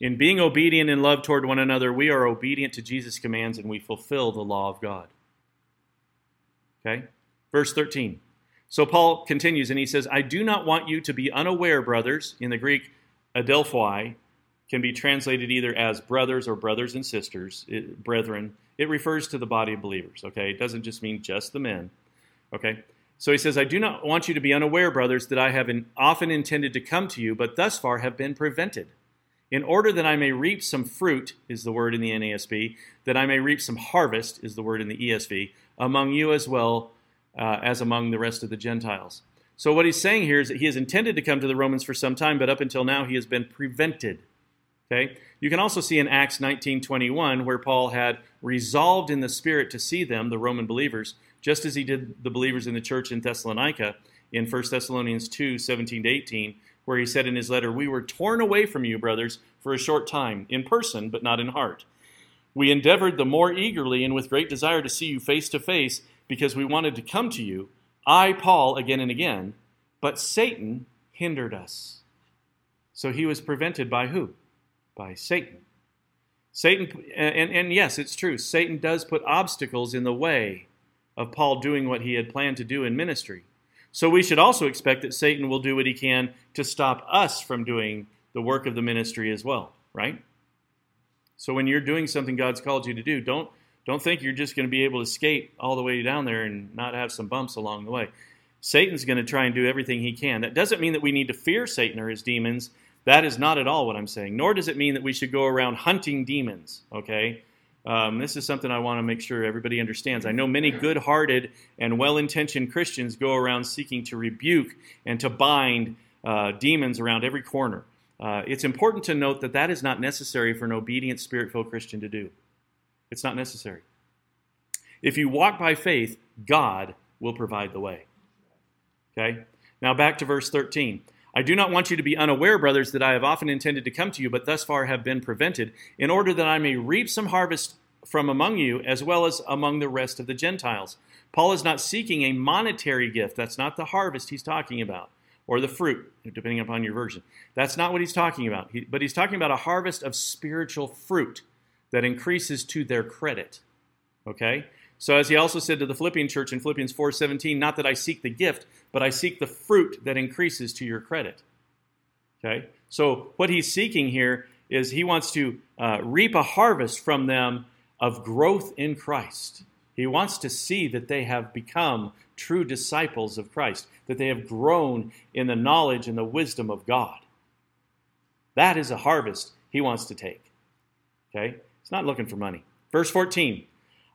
Speaker 1: In being obedient in love toward one another, we are obedient to Jesus' commands and we fulfill the law of God. Okay? Verse 13. So Paul continues and he says, I do not want you to be unaware, brothers. In the Greek, adelphoi can be translated either as brothers or brothers and sisters, it, brethren. It refers to the body of believers, okay? It doesn't just mean just the men, okay? So he says, I do not want you to be unaware, brothers, that I have often intended to come to you, but thus far have been prevented. In order that I may reap some fruit, is the word in the NASB, that I may reap some harvest, is the word in the ESV, among you as well uh, as among the rest of the Gentiles. So what he's saying here is that he has intended to come to the Romans for some time, but up until now he has been prevented. Okay? You can also see in Acts 19:21 where Paul had resolved in the spirit to see them, the Roman believers, just as he did the believers in the church in Thessalonica in 1 Thessalonians 2, 17 to 18, where he said in his letter, We were torn away from you, brothers, for a short time, in person, but not in heart. We endeavored the more eagerly and with great desire to see you face to face because we wanted to come to you, I, Paul, again and again, but Satan hindered us. So he was prevented by who? By Satan. Satan, and, and yes, it's true, Satan does put obstacles in the way of Paul doing what he had planned to do in ministry. So we should also expect that Satan will do what he can to stop us from doing the work of the ministry as well, right? So when you're doing something God's called you to do, don't don't think you're just going to be able to skate all the way down there and not have some bumps along the way. Satan's going to try and do everything he can. That doesn't mean that we need to fear Satan or his demons. That is not at all what I'm saying. Nor does it mean that we should go around hunting demons, okay? Um, this is something I want to make sure everybody understands. I know many good hearted and well intentioned Christians go around seeking to rebuke and to bind uh, demons around every corner. Uh, it's important to note that that is not necessary for an obedient, spirit filled Christian to do. It's not necessary. If you walk by faith, God will provide the way. Okay? Now back to verse 13. I do not want you to be unaware, brothers, that I have often intended to come to you, but thus far have been prevented, in order that I may reap some harvest from among you, as well as among the rest of the Gentiles. Paul is not seeking a monetary gift. That's not the harvest he's talking about, or the fruit, depending upon your version. That's not what he's talking about. He, but he's talking about a harvest of spiritual fruit that increases to their credit. Okay? So as he also said to the Philippian church in Philippians 4:17, not that I seek the gift, but I seek the fruit that increases to your credit. Okay? So what he's seeking here is he wants to uh, reap a harvest from them of growth in Christ. He wants to see that they have become true disciples of Christ, that they have grown in the knowledge and the wisdom of God. That is a harvest he wants to take. Okay? Not looking for money. Verse 14.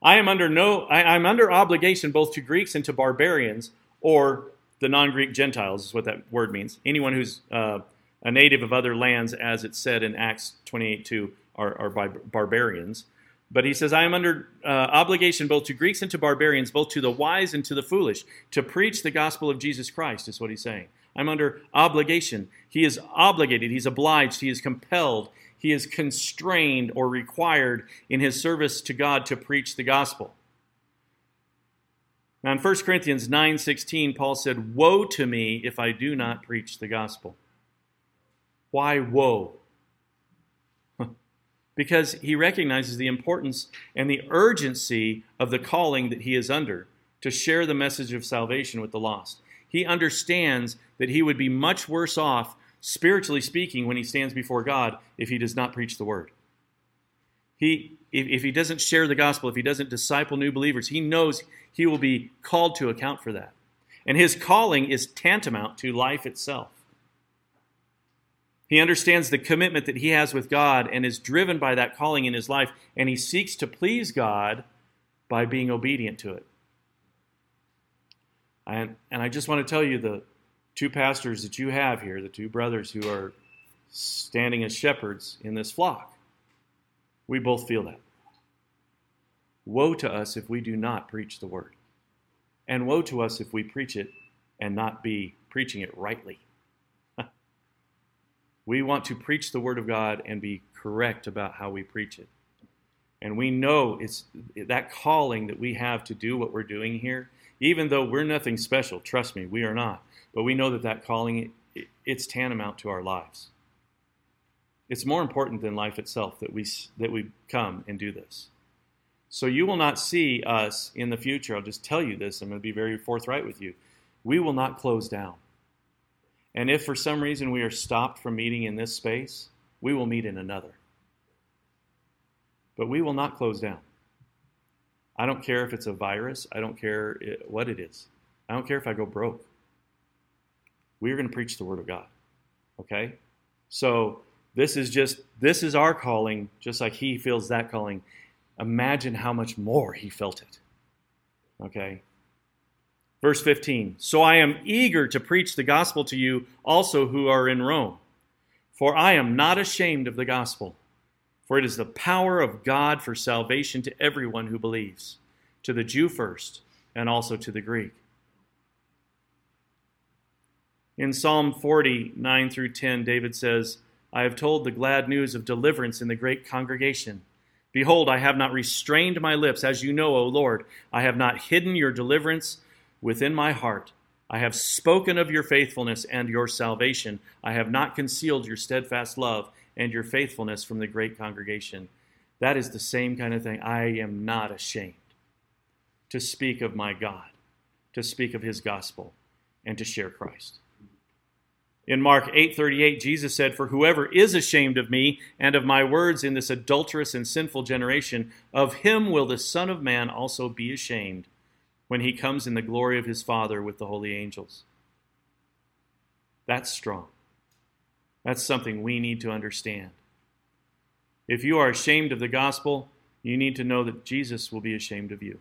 Speaker 1: I am under no I, am under obligation both to Greeks and to barbarians, or the non-Greek Gentiles is what that word means. Anyone who's uh, a native of other lands, as it's said in Acts 28:2, are, are by barbarians. But he says, I am under uh, obligation both to Greeks and to barbarians, both to the wise and to the foolish, to preach the gospel of Jesus Christ, is what he's saying. I'm under obligation. He is obligated, he's obliged, he is compelled, he is constrained or required in his service to God to preach the gospel. Now in 1 Corinthians 9:16 Paul said, "Woe to me if I do not preach the gospel." Why woe? because he recognizes the importance and the urgency of the calling that he is under to share the message of salvation with the lost. He understands that he would be much worse off spiritually speaking, when he stands before God if he does not preach the word. He, if, if he doesn't share the gospel, if he doesn't disciple new believers, he knows he will be called to account for that. And his calling is tantamount to life itself. He understands the commitment that he has with God and is driven by that calling in his life, and he seeks to please God by being obedient to it. And, and I just want to tell you the, two pastors that you have here, the two brothers who are standing as shepherds in this flock, we both feel that. Woe to us if we do not preach the word. And woe to us if we preach it and not be preaching it rightly. we want to preach the word of God and be correct about how we preach it. And we know it's that calling that we have to do what we're doing here, even though we're nothing special. Trust me, we are not. But we know that that calling, it's tantamount to our lives. It's more important than life itself that we, that we come and do this. So you will not see us in the future. I'll just tell you this. I'm going to be very forthright with you. We will not close down. And if for some reason we are stopped from meeting in this space, we will meet in another. But we will not close down. I don't care if it's a virus. I don't care what it is. I don't care if I go broke. We are going to preach the Word of God. Okay? So this is just, this is our calling, just like He feels that calling. Imagine how much more He felt it. Okay? Verse 15 So I am eager to preach the gospel to you also who are in Rome, for I am not ashamed of the gospel for it is the power of God for salvation to everyone who believes, to the Jew first, and also to the Greek. In Psalm 40, 9 through 10, David says, I have told the glad news of deliverance in the great congregation. Behold, I have not restrained my lips, as you know, O Lord. I have not hidden your deliverance within my heart. I have spoken of your faithfulness and your salvation. I have not concealed your steadfast love and your faithfulness from the great congregation. That is the same kind of thing. I am not ashamed to speak of my God, to speak of his gospel, and to share Christ. In Mark 8:38 Jesus said, "For whoever is ashamed of me and of my words in this adulterous and sinful generation, of him will the Son of man also be ashamed when he comes in the glory of his Father with the holy angels." That's strong. That's something we need to understand. If you are ashamed of the gospel, you need to know that Jesus will be ashamed of you.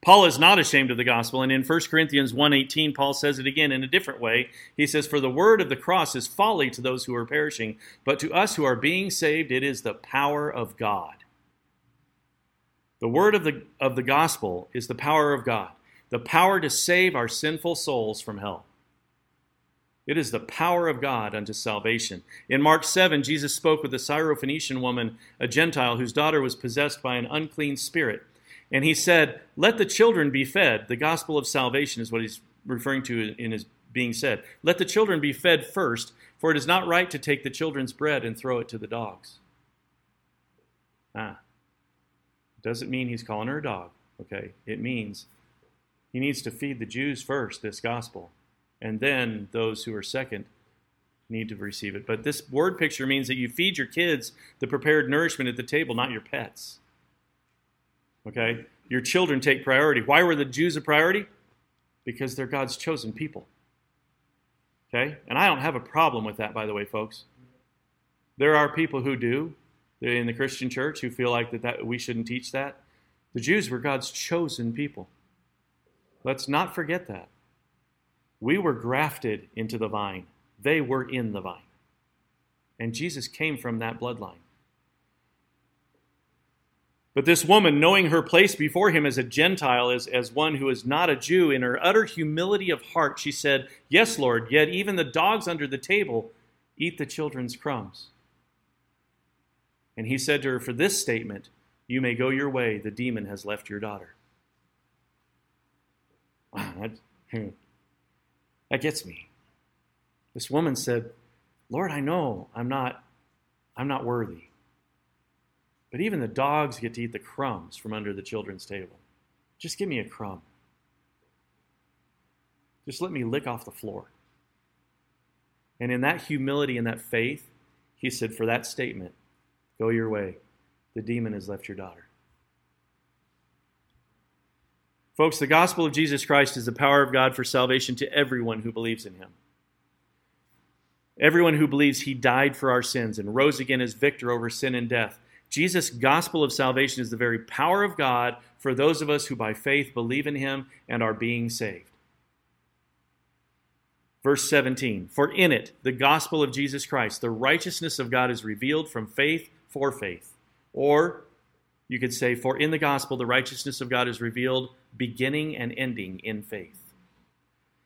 Speaker 1: Paul is not ashamed of the gospel, and in 1 Corinthians 1:18 Paul says it again in a different way. He says, "For the word of the cross is folly to those who are perishing, but to us who are being saved it is the power of God." The word of the of the gospel is the power of God, the power to save our sinful souls from hell. It is the power of God unto salvation. In Mark 7, Jesus spoke with a Syrophoenician woman, a Gentile, whose daughter was possessed by an unclean spirit. And he said, Let the children be fed. The gospel of salvation is what he's referring to in his being said. Let the children be fed first, for it is not right to take the children's bread and throw it to the dogs. Ah. Doesn't mean he's calling her a dog, okay? It means he needs to feed the Jews first, this gospel and then those who are second need to receive it. But this word picture means that you feed your kids the prepared nourishment at the table, not your pets. Okay? Your children take priority. Why were the Jews a priority? Because they're God's chosen people. Okay? And I don't have a problem with that, by the way, folks. There are people who do in the Christian church who feel like that, that we shouldn't teach that. The Jews were God's chosen people. Let's not forget that. We were grafted into the vine, they were in the vine. And Jesus came from that bloodline. But this woman, knowing her place before him as a Gentile, as, as one who is not a Jew, in her utter humility of heart, she said, Yes, Lord, yet even the dogs under the table eat the children's crumbs. And he said to her, For this statement, you may go your way, the demon has left your daughter. Wow, that, that gets me. This woman said, Lord, I know I'm not, I'm not worthy. But even the dogs get to eat the crumbs from under the children's table. Just give me a crumb. Just let me lick off the floor. And in that humility and that faith, he said, For that statement, go your way. The demon has left your daughter. Folks, the gospel of Jesus Christ is the power of God for salvation to everyone who believes in him. Everyone who believes he died for our sins and rose again as victor over sin and death. Jesus' gospel of salvation is the very power of God for those of us who by faith believe in him and are being saved. Verse 17 For in it, the gospel of Jesus Christ, the righteousness of God is revealed from faith for faith. Or you could say, For in the gospel, the righteousness of God is revealed beginning and ending in faith.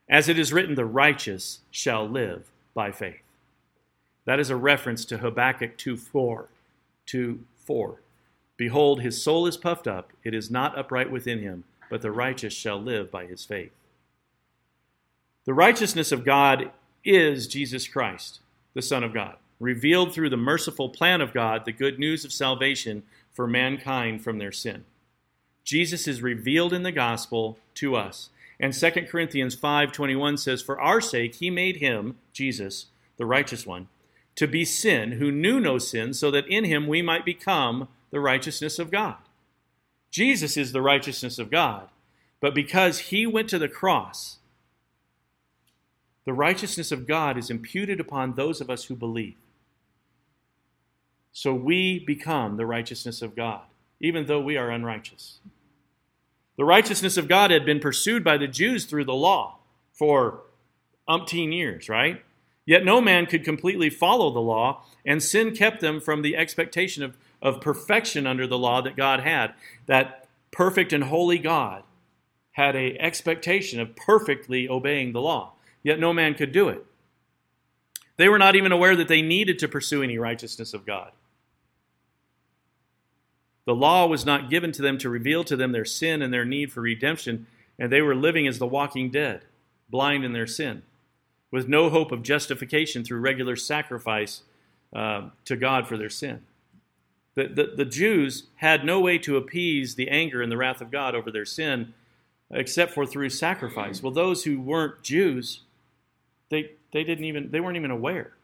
Speaker 1: As it is written, the righteous shall live by faith. That is a reference to Habakkuk 2 4. 2 4. Behold, his soul is puffed up, it is not upright within him, but the righteous shall live by his faith. The righteousness of God is Jesus Christ, the Son of God. revealed through the merciful plan of God the good news of salvation for mankind from their sin. Jesus is revealed in the gospel to us. And 2 Corinthians 5:21 says, "For our sake he made him, Jesus, the righteous one, to be sin who knew no sin, so that in him we might become the righteousness of God." Jesus is the righteousness of God. But because he went to the cross, the righteousness of God is imputed upon those of us who believe. So we become the righteousness of God, even though we are unrighteous. The righteousness of God had been pursued by the Jews through the law for umpteen years, right? Yet no man could completely follow the law, and sin kept them from the expectation of, of perfection under the law that God had. That perfect and holy God had a expectation of perfectly obeying the law. Yet no man could do it. They were not even aware that they needed to pursue any righteousness of God. The law was not given to them to reveal to them their sin and their need for redemption, and they were living as the walking dead, blind in their sin, with no hope of justification through regular sacrifice uh, to God for their sin. The, the, the Jews had no way to appease the anger and the wrath of God over their sin except for through sacrifice. Well, those who weren't Jews, they, they didn't even they weren't even aware.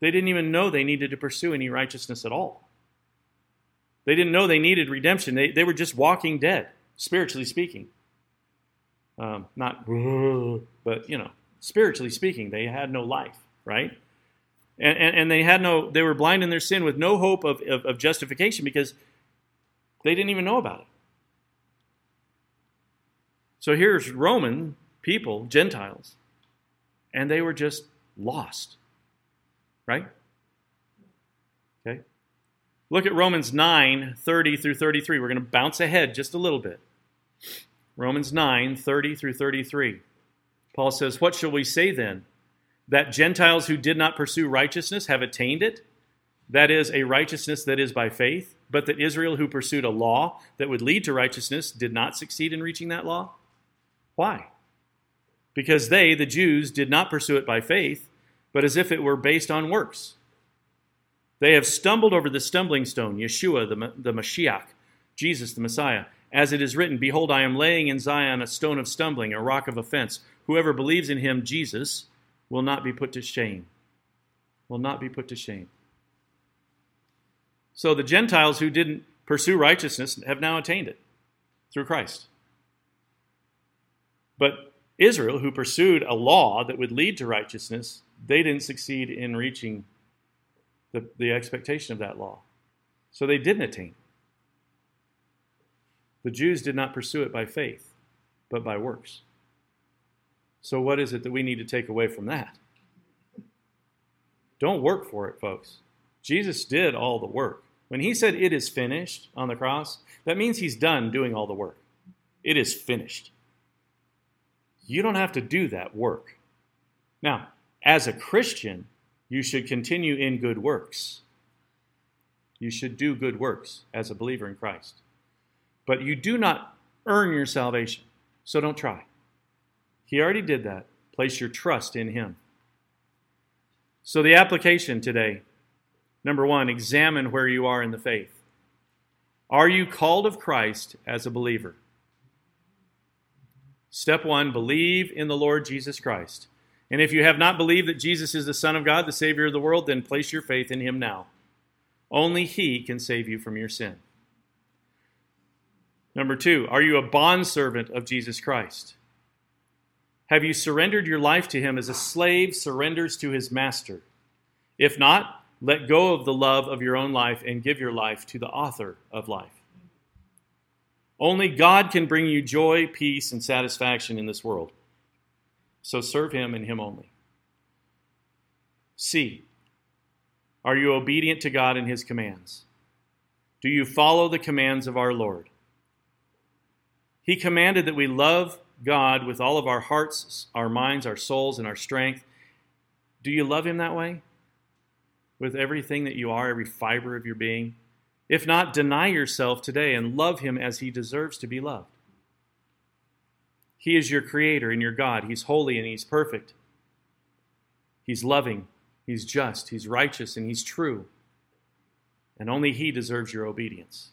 Speaker 1: They didn't even know they needed to pursue any righteousness at all. They didn't know they needed redemption. They, they were just walking dead, spiritually speaking. Um, not, but, you know, spiritually speaking, they had no life, right? And, and, and, they had no, they were blind in their sin with no hope of, of, of justification because they didn't even know about it. So here's Roman people, Gentiles, and they were just lost, right? Look at Romans 9 30 through 33. We're going to bounce ahead just a little bit. Romans 9 30 through 33. Paul says, What shall we say then? That Gentiles who did not pursue righteousness have attained it? That is, a righteousness that is by faith, but that Israel who pursued a law that would lead to righteousness did not succeed in reaching that law? Why? Because they, the Jews, did not pursue it by faith, but as if it were based on works. They have stumbled over the stumbling stone, Yeshua, the, the Mashiach, Jesus, the Messiah. As it is written, Behold, I am laying in Zion a stone of stumbling, a rock of offense. Whoever believes in him, Jesus, will not be put to shame. Will not be put to shame. So the Gentiles who didn't pursue righteousness have now attained it through Christ. But Israel, who pursued a law that would lead to righteousness, they didn't succeed in reaching the, the expectation of that law. So they didn't attain. The Jews did not pursue it by faith, but by works. So, what is it that we need to take away from that? Don't work for it, folks. Jesus did all the work. When he said it is finished on the cross, that means he's done doing all the work. It is finished. You don't have to do that work. Now, as a Christian, you should continue in good works. You should do good works as a believer in Christ. But you do not earn your salvation, so don't try. He already did that. Place your trust in Him. So, the application today number one, examine where you are in the faith. Are you called of Christ as a believer? Step one, believe in the Lord Jesus Christ. And if you have not believed that Jesus is the Son of God, the Savior of the world, then place your faith in Him now. Only He can save you from your sin. Number two, are you a bondservant of Jesus Christ? Have you surrendered your life to Him as a slave surrenders to his master? If not, let go of the love of your own life and give your life to the author of life. Only God can bring you joy, peace, and satisfaction in this world. So serve Him and Him only. C. Are you obedient to God and His commands? Do you follow the commands of our Lord? He commanded that we love God with all of our hearts, our minds, our souls, and our strength. Do you love Him that way? With everything that you are, every fiber of your being? If not, deny yourself today and love him as he deserves to be loved. He is your creator and your God. He's holy and he's perfect. He's loving He's just, He's righteous, and He's true. And only He deserves your obedience.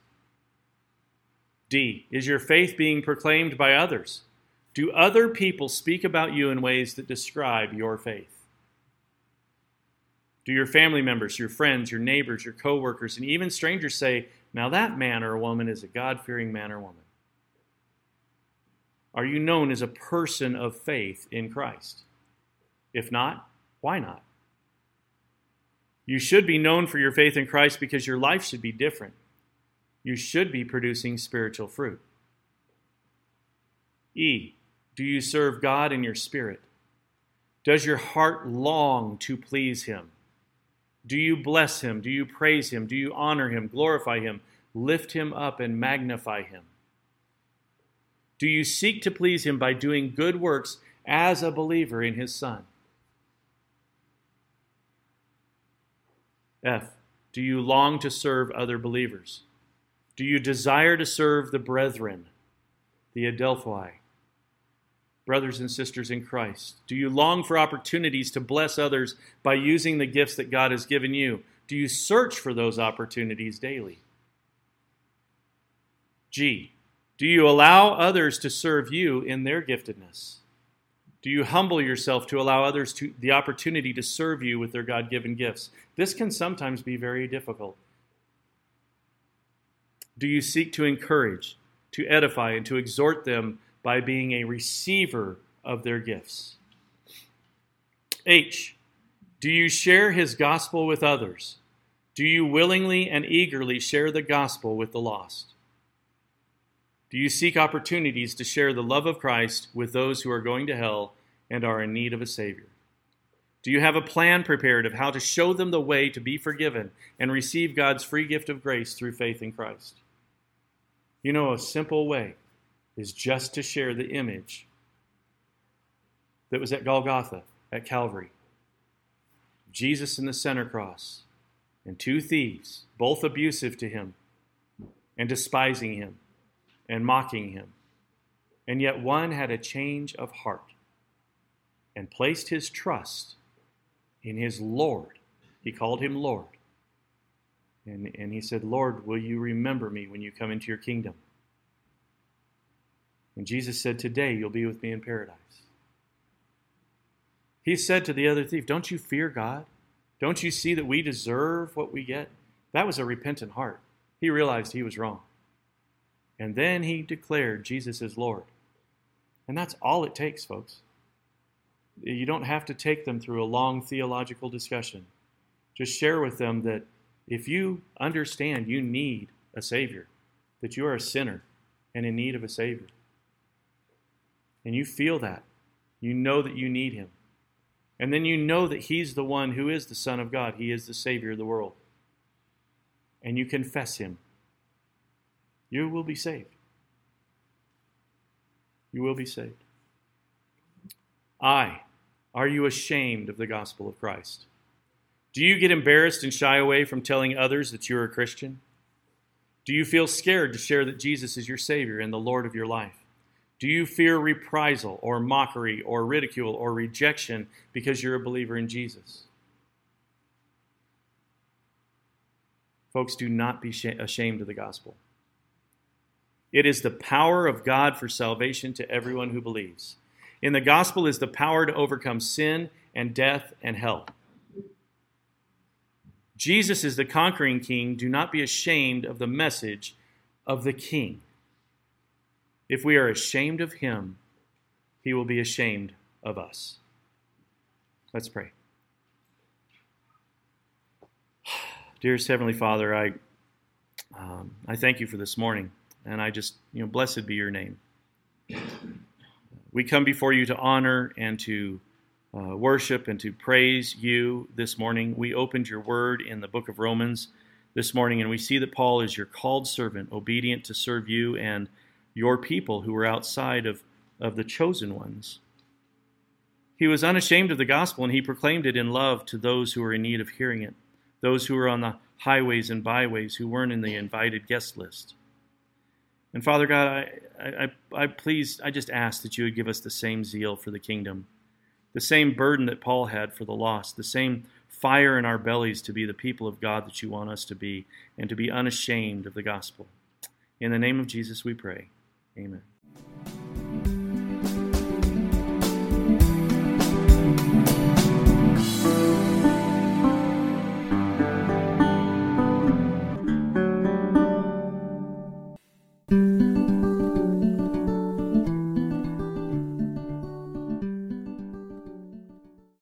Speaker 1: D. Is your faith being proclaimed by others? Do other people speak about you in ways that describe your faith? Do your family members, your friends, your neighbors, your coworkers, and even strangers say, Now that man or woman is a God fearing man or woman? Are you known as a person of faith in Christ? If not, why not? You should be known for your faith in Christ because your life should be different. You should be producing spiritual fruit. E. Do you serve God in your spirit? Does your heart long to please Him? Do you bless Him? Do you praise Him? Do you honor Him, glorify Him, lift Him up, and magnify Him? Do you seek to please Him by doing good works as a believer in His Son? F. Do you long to serve other believers? Do you desire to serve the brethren, the Adelphoi, brothers and sisters in Christ? Do you long for opportunities to bless others by using the gifts that God has given you? Do you search for those opportunities daily? G. Do you allow others to serve you in their giftedness? Do you humble yourself to allow others to, the opportunity to serve you with their God given gifts? This can sometimes be very difficult. Do you seek to encourage, to edify, and to exhort them by being a receiver of their gifts? H. Do you share his gospel with others? Do you willingly and eagerly share the gospel with the lost? Do you seek opportunities to share the love of Christ with those who are going to hell and are in need of a Savior? Do you have a plan prepared of how to show them the way to be forgiven and receive God's free gift of grace through faith in Christ? You know, a simple way is just to share the image that was at Golgotha, at Calvary. Jesus in the center cross, and two thieves, both abusive to him and despising him and mocking him. And yet one had a change of heart and placed his trust in his Lord. He called him Lord. And, and he said, Lord, will you remember me when you come into your kingdom? And Jesus said, Today you'll be with me in paradise. He said to the other thief, Don't you fear God? Don't you see that we deserve what we get? That was a repentant heart. He realized he was wrong. And then he declared Jesus is Lord. And that's all it takes, folks. You don't have to take them through a long theological discussion. Just share with them that if you understand you need a Savior, that you are a sinner and in need of a Savior, and you feel that, you know that you need Him, and then you know that He's the one who is the Son of God, He is the Savior of the world, and you confess Him you will be saved. You will be saved. I, are you ashamed of the gospel of Christ? Do you get embarrassed and shy away from telling others that you're a Christian? Do you feel scared to share that Jesus is your Savior and the Lord of your life? Do you fear reprisal or mockery or ridicule or rejection because you're a believer in Jesus? Folks, do not be ashamed of the gospel. It is the power of God for salvation to everyone who believes. In the gospel is the power to overcome sin and death and hell. Jesus is the conquering king. Do not be ashamed of the message of the king. If we are ashamed of him, he will be ashamed of us. Let's pray. Dearest Heavenly Father, I, um, I thank you for this morning. And I just, you know, blessed be your name. We come before you to honor and to uh, worship and to praise you this morning. We opened your word in the book of Romans this morning, and we see that Paul is your called servant, obedient to serve you and your people who were outside of, of the chosen ones. He was unashamed of the gospel, and he proclaimed it in love to those who were in need of hearing it, those who were on the highways and byways who weren't in the invited guest list. And Father God, I, I, I please, I just ask that you would give us the same zeal for the kingdom, the same burden that Paul had for the lost, the same fire in our bellies to be the people of God that you want us to be and to be unashamed of the gospel. In the name of Jesus we pray. Amen.